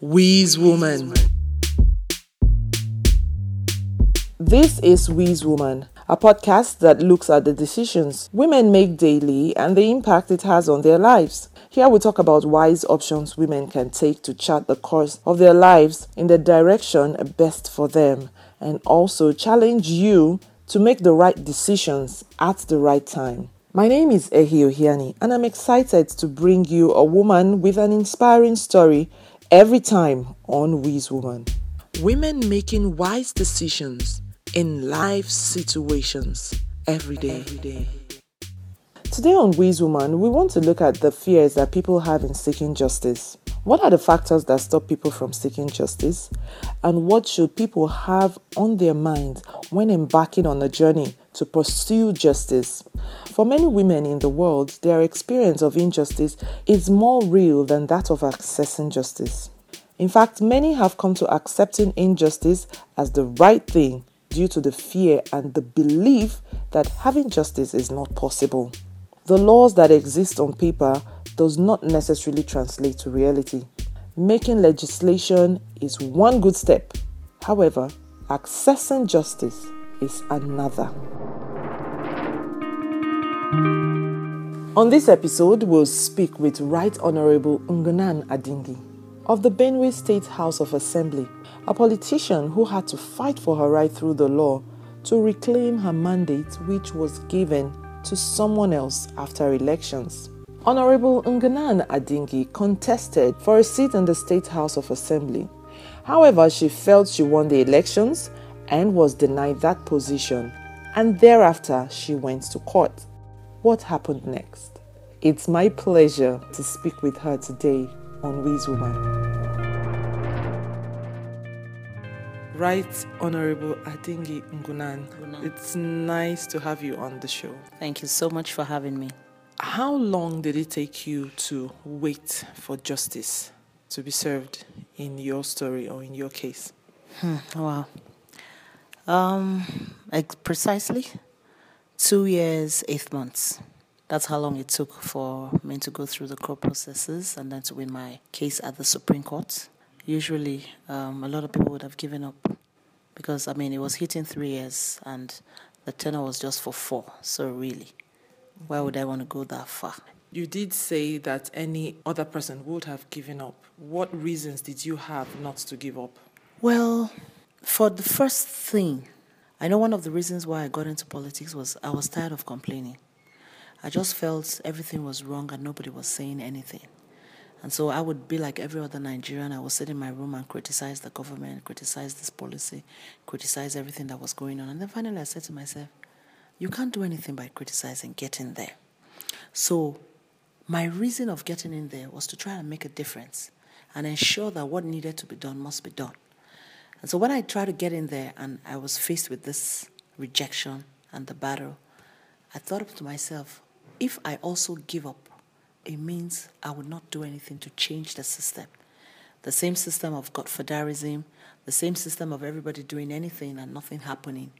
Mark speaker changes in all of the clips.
Speaker 1: Wiz Woman. This is Wiz Woman, a podcast that looks at the decisions women make daily and the impact it has on their lives. Here we talk about wise options women can take to chart the course of their lives in the direction best for them and also challenge you to make the right decisions at the right time. My name is Ehi Ohiani, and I'm excited to bring you a woman with an inspiring story every time on Wiz Woman. Women making wise decisions in life situations every day. Every day. Today on Wiz Woman, we want to look at the fears that people have in seeking justice. What are the factors that stop people from seeking justice? And what should people have on their mind when embarking on a journey to pursue justice? For many women in the world, their experience of injustice is more real than that of accessing justice. In fact, many have come to accepting injustice as the right thing due to the fear and the belief that having justice is not possible. The laws that exist on paper does not necessarily translate to reality. Making legislation is one good step. However, accessing justice is another. On this episode, we'll speak with Right Honorable Ngunan Addingi of the Benue State House of Assembly, a politician who had to fight for her right through the law to reclaim her mandate, which was given to someone else after elections. Honorable Ngunan Addingi contested for a seat in the State House of Assembly. However, she felt she won the elections and was denied that position, and thereafter she went to court. What happened next? It's my pleasure to speak with her today on Wiz Woman. Right Honorable Addingi Ngunan, it's nice to have you on the show.
Speaker 2: Thank you so much for having me.
Speaker 1: How long did it take you to wait for justice to be served in your story or in your case?
Speaker 2: Hmm, wow. Um, like precisely two years, eight months. That's how long it took for me to go through the court processes and then to win my case at the Supreme Court usually um, a lot of people would have given up because I mean it was hitting three years and the tenor was just for four. So really, why would I want to go that far?
Speaker 1: You did say that any other person would have given up. What reasons did you have not to give up?
Speaker 2: Well, for the first thing, I know one of the reasons why I got into politics was I was tired of complaining. I just felt everything was wrong and nobody was saying anything. And so I would be like every other Nigerian. I would sit in my room and criticize the government, criticize this policy, criticize everything that was going on. And then finally I said to myself, you can't do anything by criticizing, get in there. So my reason of getting in there was to try and make a difference and ensure that what needed to be done must be done. And so when I tried to get in there and I was faced with this rejection and the battle, I thought to myself, if I also give up it means I would not do anything to change the system. The same system of Godfatherism, the same system of everybody doing anything and nothing happening,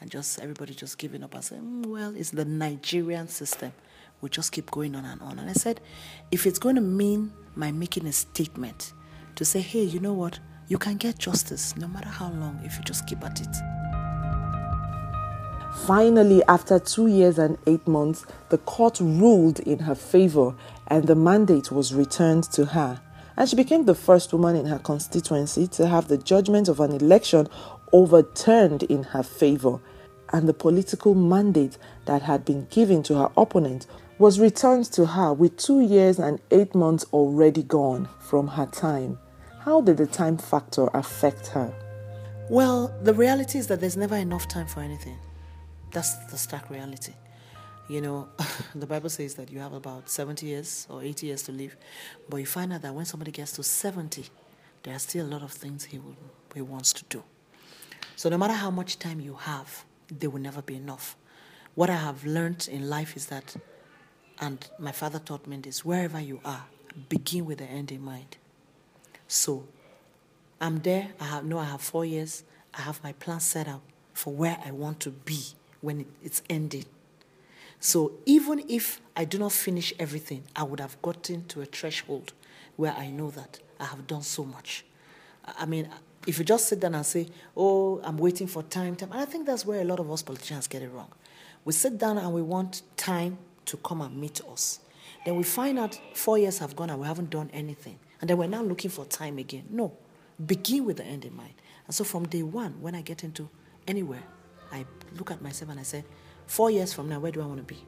Speaker 2: and just everybody just giving up and saying, mm, well, it's the Nigerian system. We just keep going on and on. And I said, if it's going to mean my making a statement to say, hey, you know what? You can get justice no matter how long if you just keep at it.
Speaker 1: Finally, after two years and eight months, the court ruled in her favor and the mandate was returned to her. And she became the first woman in her constituency to have the judgment of an election overturned in her favor. And the political mandate that had been given to her opponent was returned to her with two years and eight months already gone from her time. How did the time factor affect her?
Speaker 2: Well, the reality is that there's never enough time for anything. That's the stark reality. You know, the Bible says that you have about 70 years or 80 years to live, but you find out that when somebody gets to 70, there are still a lot of things he, will, he wants to do. So no matter how much time you have, there will never be enough. What I have learned in life is that, and my father taught me this wherever you are, begin with the end in mind. So I'm there, I have, know I have four years, I have my plan set out for where I want to be when it, it's ending. So even if I do not finish everything, I would have gotten to a threshold where I know that I have done so much. I mean, if you just sit down and say, oh, I'm waiting for time, time, and I think that's where a lot of us politicians get it wrong. We sit down and we want time to come and meet us. Then we find out four years have gone and we haven't done anything. And then we're now looking for time again. No, begin with the end in mind. And so from day one, when I get into anywhere, I look at myself and I say, four years from now, where do I want to be?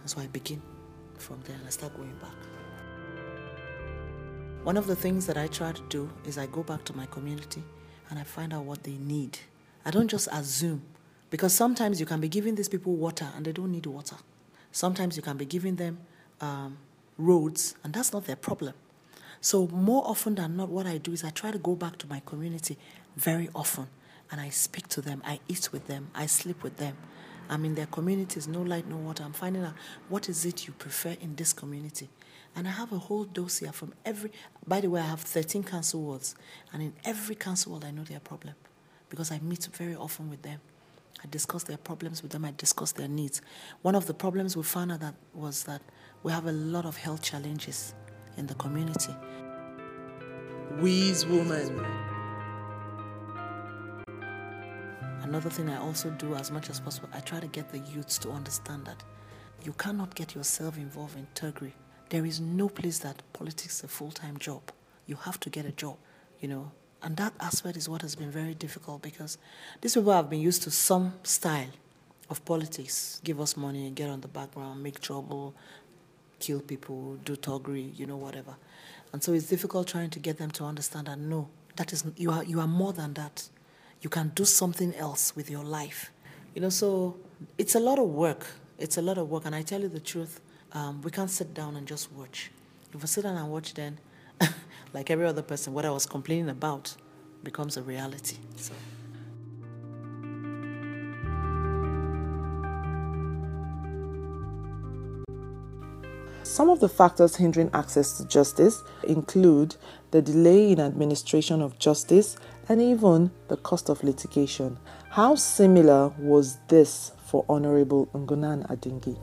Speaker 2: And so I begin from there and I start going back. One of the things that I try to do is I go back to my community and I find out what they need. I don't just assume, because sometimes you can be giving these people water and they don't need water. Sometimes you can be giving them um, roads and that's not their problem. So, more often than not, what I do is I try to go back to my community very often and I speak to them, I eat with them, I sleep with them. I'm in their communities, no light, no water. I'm finding out what is it you prefer in this community. And I have a whole dossier from every, by the way, I have 13 council wards. And in every council ward, I know their problem because I meet very often with them. I discuss their problems with them, I discuss their needs. One of the problems we found out that was that we have a lot of health challenges in the community.
Speaker 1: Wiz Woman.
Speaker 2: Another thing I also do as much as possible, I try to get the youths to understand that you cannot get yourself involved in thuggery there is no place that politics is a full time job. You have to get a job, you know. And that aspect is what has been very difficult because these people have been used to some style of politics give us money, get on the background, make trouble, kill people, do toggery, you know, whatever. And so it's difficult trying to get them to understand that no, that is you are you are more than that. You can do something else with your life. You know, so it's a lot of work. It's a lot of work and I tell you the truth, um, we can't sit down and just watch. If we sit down and watch, then, like every other person, what I was complaining about becomes a reality. So.
Speaker 1: Some of the factors hindering access to justice include the delay in administration of justice and even the cost of litigation. How similar was this for Honorable Ngunan Addingi?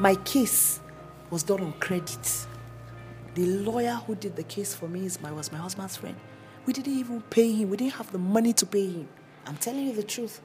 Speaker 2: My case was done on credit. The lawyer who did the case for me my, was my husband's friend. We didn't even pay him. We didn't have the money to pay him. I'm telling you the truth.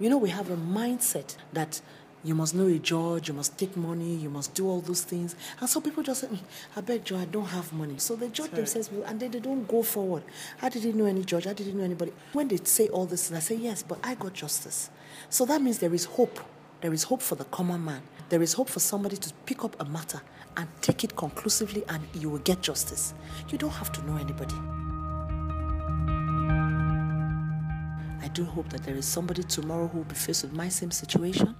Speaker 2: You know, we have a mindset that you must know a judge, you must take money, you must do all those things. And so people just say, mm, I beg you, I don't have money. So they judge Sorry. themselves and then they don't go forward. I didn't know any judge? I didn't know anybody? When they say all this, I say, yes, but I got justice. So that means there is hope. There is hope for the common man there is hope for somebody to pick up a matter and take it conclusively and you will get justice. You don't have to know anybody. I do hope that there is somebody tomorrow who will be faced with my same situation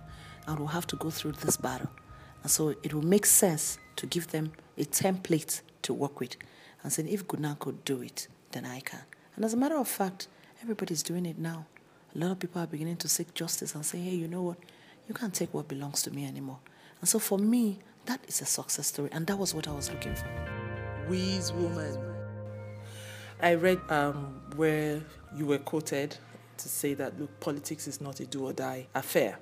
Speaker 2: and will have to go through this battle. And so it will make sense to give them a template to work with and say, if Ngunan could do it, then I can. And as a matter of fact, everybody's doing it now. A lot of people are beginning to seek justice and say, hey, you know what? you can't take what belongs to me anymore. And so for me, that is a success story, and that was what I was looking for.
Speaker 1: Wiz Woman. I read um, where you were quoted to say that look, politics is not a do or die affair.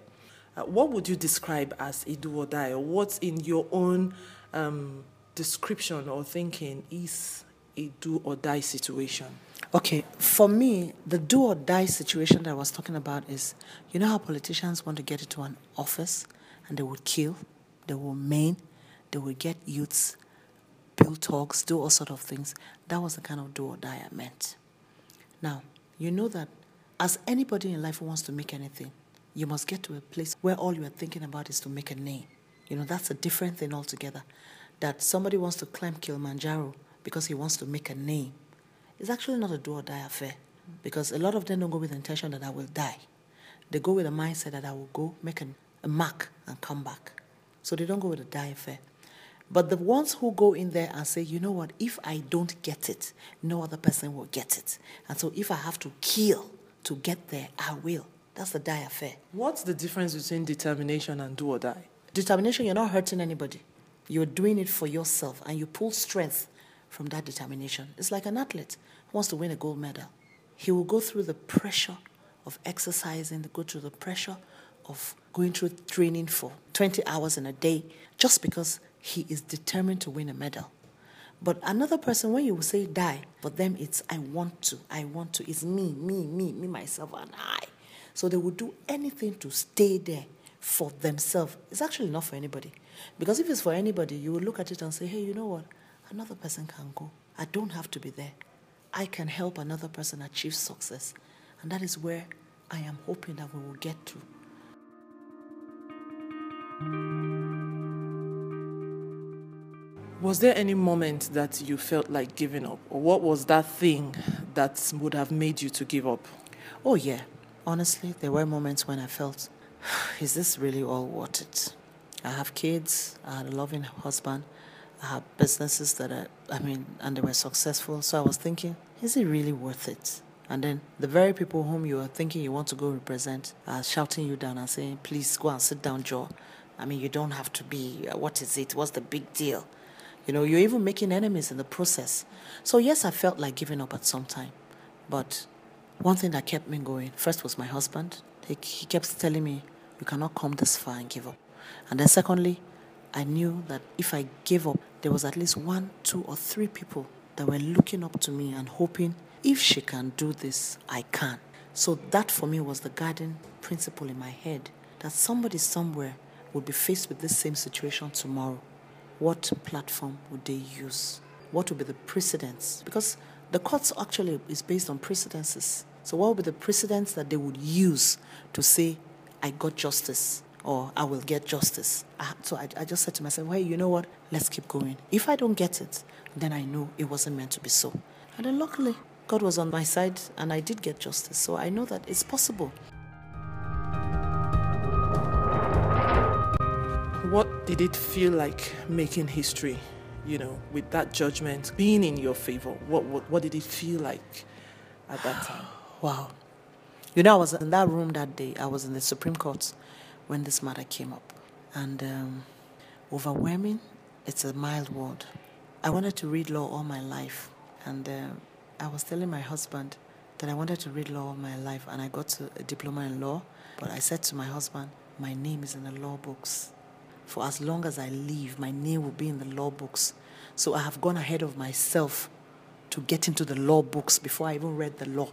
Speaker 1: Uh, what would you describe as a do or die, or what's in your own um, description or thinking is a do or die situation?
Speaker 2: Okay, for me, the do or die situation that I was talking about is you know how politicians want to get into an office and they will kill, they will maim, they will get youths, build talks, do all sort of things. That was the kind of do or die I meant. Now, you know that as anybody in life who wants to make anything, you must get to a place where all you are thinking about is to make a name. You know, that's a different thing altogether. That somebody wants to climb Kilimanjaro because he wants to make a name it's actually not a do or die affair because a lot of them don't go with the intention that I will die. They go with a mindset that I will go, make a mark, and come back. So they don't go with a die affair. But the ones who go in there and say, you know what, if I don't get it, no other person will get it. And so if I have to kill to get there, I will. That's the die affair.
Speaker 1: What's the difference between determination and do or die?
Speaker 2: Determination, you're not hurting anybody. You're doing it for yourself and you pull strength from that determination. It's like an athlete who wants to win a gold medal. He will go through the pressure of exercising, go through the pressure of going through training for 20 hours in a day just because he is determined to win a medal. But another person, when you say die, for them it's I want to, I want to. It's me, me, me, me, myself, and I. So they would do anything to stay there for themselves. It's actually not for anybody. Because if it's for anybody, you will look at it and say, hey, you know what? Another person can go. I don't have to be there. I can help another person achieve success. And that is where I am hoping that we will get to.
Speaker 1: Was there any moment that you felt like giving up? Or what was that thing that would have made you to give up?
Speaker 2: Oh, yeah. Honestly, there were moments when I felt, is this really all worth it? I have kids, I had a loving husband, I have businesses that are, I mean, and they were successful. So I was thinking, is it really worth it? And then the very people whom you are thinking you want to go represent are shouting you down and saying, please go and sit down, Joe. I mean, you don't have to be, uh, what is it? What's the big deal? You know, you're even making enemies in the process. So, yes, I felt like giving up at some time. But one thing that kept me going first was my husband. He, he kept telling me, You cannot come this far and give up. And then, secondly, I knew that if I gave up, there was at least one, two, or three people that were looking up to me and hoping, if she can do this, I can. So, that for me was the guiding principle in my head that somebody somewhere would be faced with this same situation tomorrow what platform would they use? What would be the precedents? Because the courts actually is based on precedences. So what would be the precedents that they would use to say, I got justice or I will get justice? so I, I just said to myself, well, you know what? Let's keep going. If I don't get it, then I know it wasn't meant to be so. And then luckily, God was on my side and I did get justice. So I know that it's possible.
Speaker 1: what did it feel like making history? You know, with that judgment being in your favor, what what, what did it feel like at that time?
Speaker 2: wow. You know, I was in that room that day. I was in the Supreme Court when this matter came up. And um, overwhelming, it's a mild word. I wanted to read law all my life. And uh, I was telling my husband that I wanted to read law all my life. And I got a diploma in law. But I said to my husband, my name is in the law books. For as long as I live, my name will be in the law books. So I have gone ahead of myself to get into the law books before I even read the law.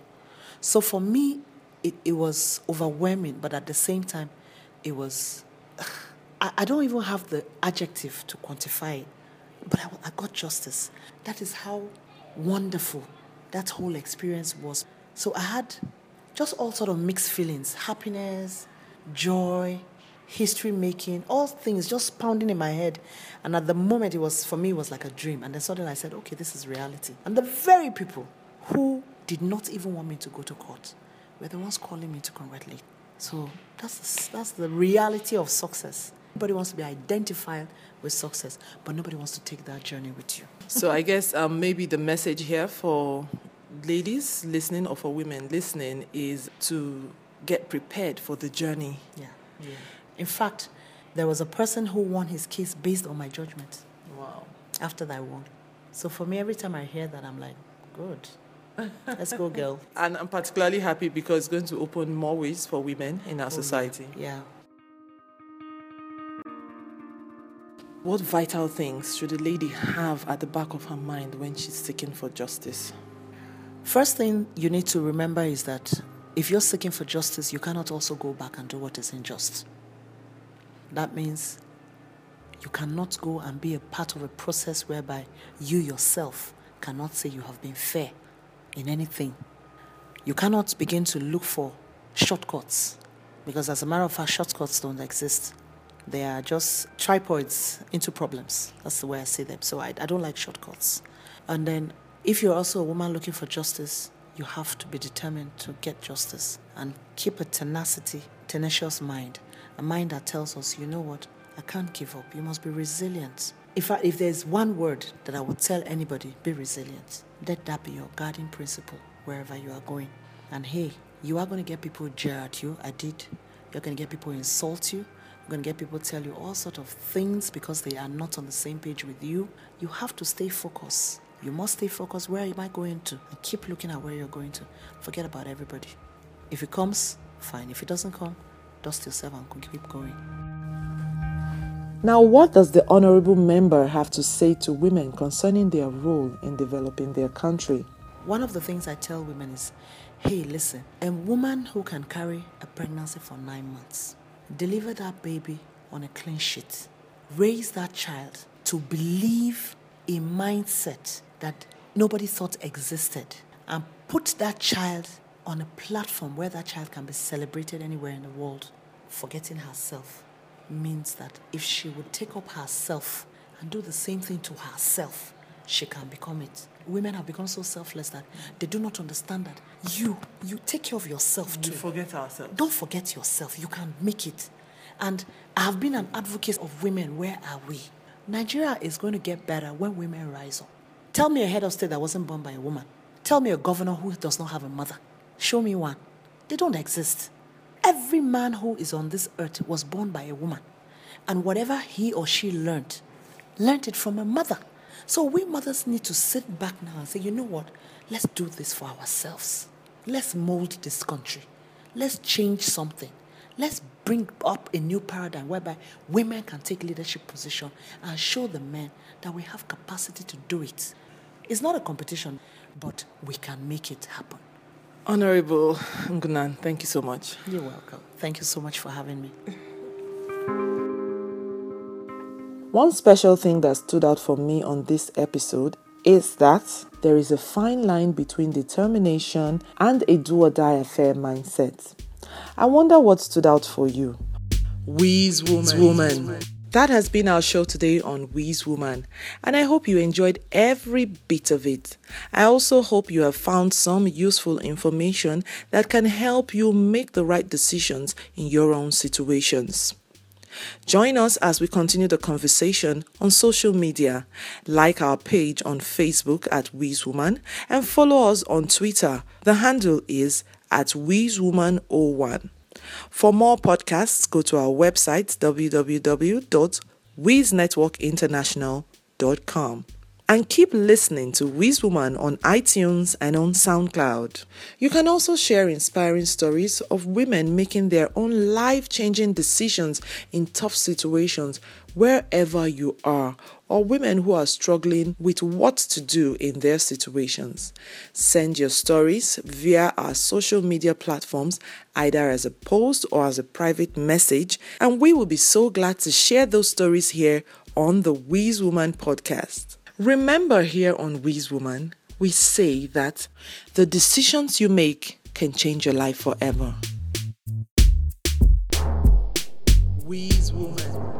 Speaker 2: So for me, it, it was overwhelming, but at the same time, it was. I, I don't even have the adjective to quantify it, but I, I got justice. That is how wonderful that whole experience was. So I had just all sort of mixed feelings happiness, joy, history making, all things just pounding in my head. And at the moment, it was for me, it was like a dream. And then suddenly I said, okay, this is reality. And the very people who did not even want me to go to court were the ones calling me to congratulate. So that's the, that's the reality of success. Everybody wants to be identified with success, but nobody wants to take that journey with you.
Speaker 1: So I guess um, maybe the message here for ladies listening or for women listening is to get prepared for the journey.
Speaker 2: Yeah. yeah. In fact, there was a person who won his case based on my judgment.
Speaker 1: Wow.
Speaker 2: After that won. So for me, every time I hear that, I'm like, good. Let's go, girl.
Speaker 1: And I'm particularly happy because it's going to open more ways for women in our oh, society.
Speaker 2: Yeah.
Speaker 1: What vital things should a lady have at the back of her mind when she's seeking for justice?
Speaker 2: First thing you need to remember is that if you're seeking for justice, you cannot also go back and do what is unjust. That means you cannot go and be a part of a process whereby you yourself cannot say you have been fair in anything. You cannot begin to look for shortcuts because, as a matter of fact, shortcuts don't exist. They are just tripods into problems. That's the way I see them. So I, I don't like shortcuts. And then, if you're also a woman looking for justice, you have to be determined to get justice and keep a tenacity, tenacious mind a mind that tells us, you know what, I can't give up. You must be resilient. If, I, if there's one word that I would tell anybody, be resilient. Let that be your guiding principle wherever you are going. And hey, you are going to get people jeer at you. I did. You're going to get people insult you. You're going to get people tell you all sort of things because they are not on the same page with you. You have to stay focused. You must stay focused. Where am I going to? And keep looking at where you're going to. Forget about everybody. If it comes, fine. If it doesn't come, dust yourself and keep going.
Speaker 1: Now, what does the honorable member have to say to women concerning their role in developing their country?
Speaker 2: One of the things I tell women is hey, listen, a woman who can carry a pregnancy for nine months, deliver that baby on a clean sheet, raise that child to believe a mindset that nobody thought existed, and put that child on a platform where that child can be celebrated anywhere in the world, forgetting herself means that if she would take up herself and do the same thing to herself, she can become it. Women have become so selfless that they do not understand that you you take care of yourself
Speaker 1: we
Speaker 2: too.
Speaker 1: forget ourselves.
Speaker 2: Don't forget yourself. You can make it. And I have been an advocate of women. Where are we? Nigeria is going to get better when women rise up. Tell me a head of state that wasn't born by a woman. Tell me a governor who does not have a mother. Show me one. They don't exist. Every man who is on this earth was born by a woman. And whatever he or she learned, learned it from a mother. So we mothers need to sit back now and say, you know what? Let's do this for ourselves. Let's mold this country. Let's change something. Let's bring up a new paradigm whereby women can take leadership position and show the men that we have capacity to do it. It's not a competition, but we can make it happen.
Speaker 1: Honorable Ngunan, thank you so much.
Speaker 2: You're welcome. Thank you so much for having me.
Speaker 1: One special thing that stood out for me on this episode is that there is a fine line between determination and a do or die affair mindset. I wonder what stood out for you. Wiz Woman. Woman. That has been our show today on Wiz Woman, and I hope you enjoyed every bit of it. I also hope you have found some useful information that can help you make the right decisions in your own situations. Join us as we continue the conversation on social media. Like our page on Facebook at Woman and follow us on Twitter. The handle is at WizWoman01. For more podcasts, go to our website www.wiznetworkinternational.com and keep listening to Wiz Woman on iTunes and on SoundCloud. You can also share inspiring stories of women making their own life changing decisions in tough situations wherever you are, or women who are struggling with what to do in their situations. Send your stories via our social media platforms, either as a post or as a private message, and we will be so glad to share those stories here on the Wiz Woman podcast. Remember, here on Wiz Woman, we say that the decisions you make can change your life forever. Wiz Woman.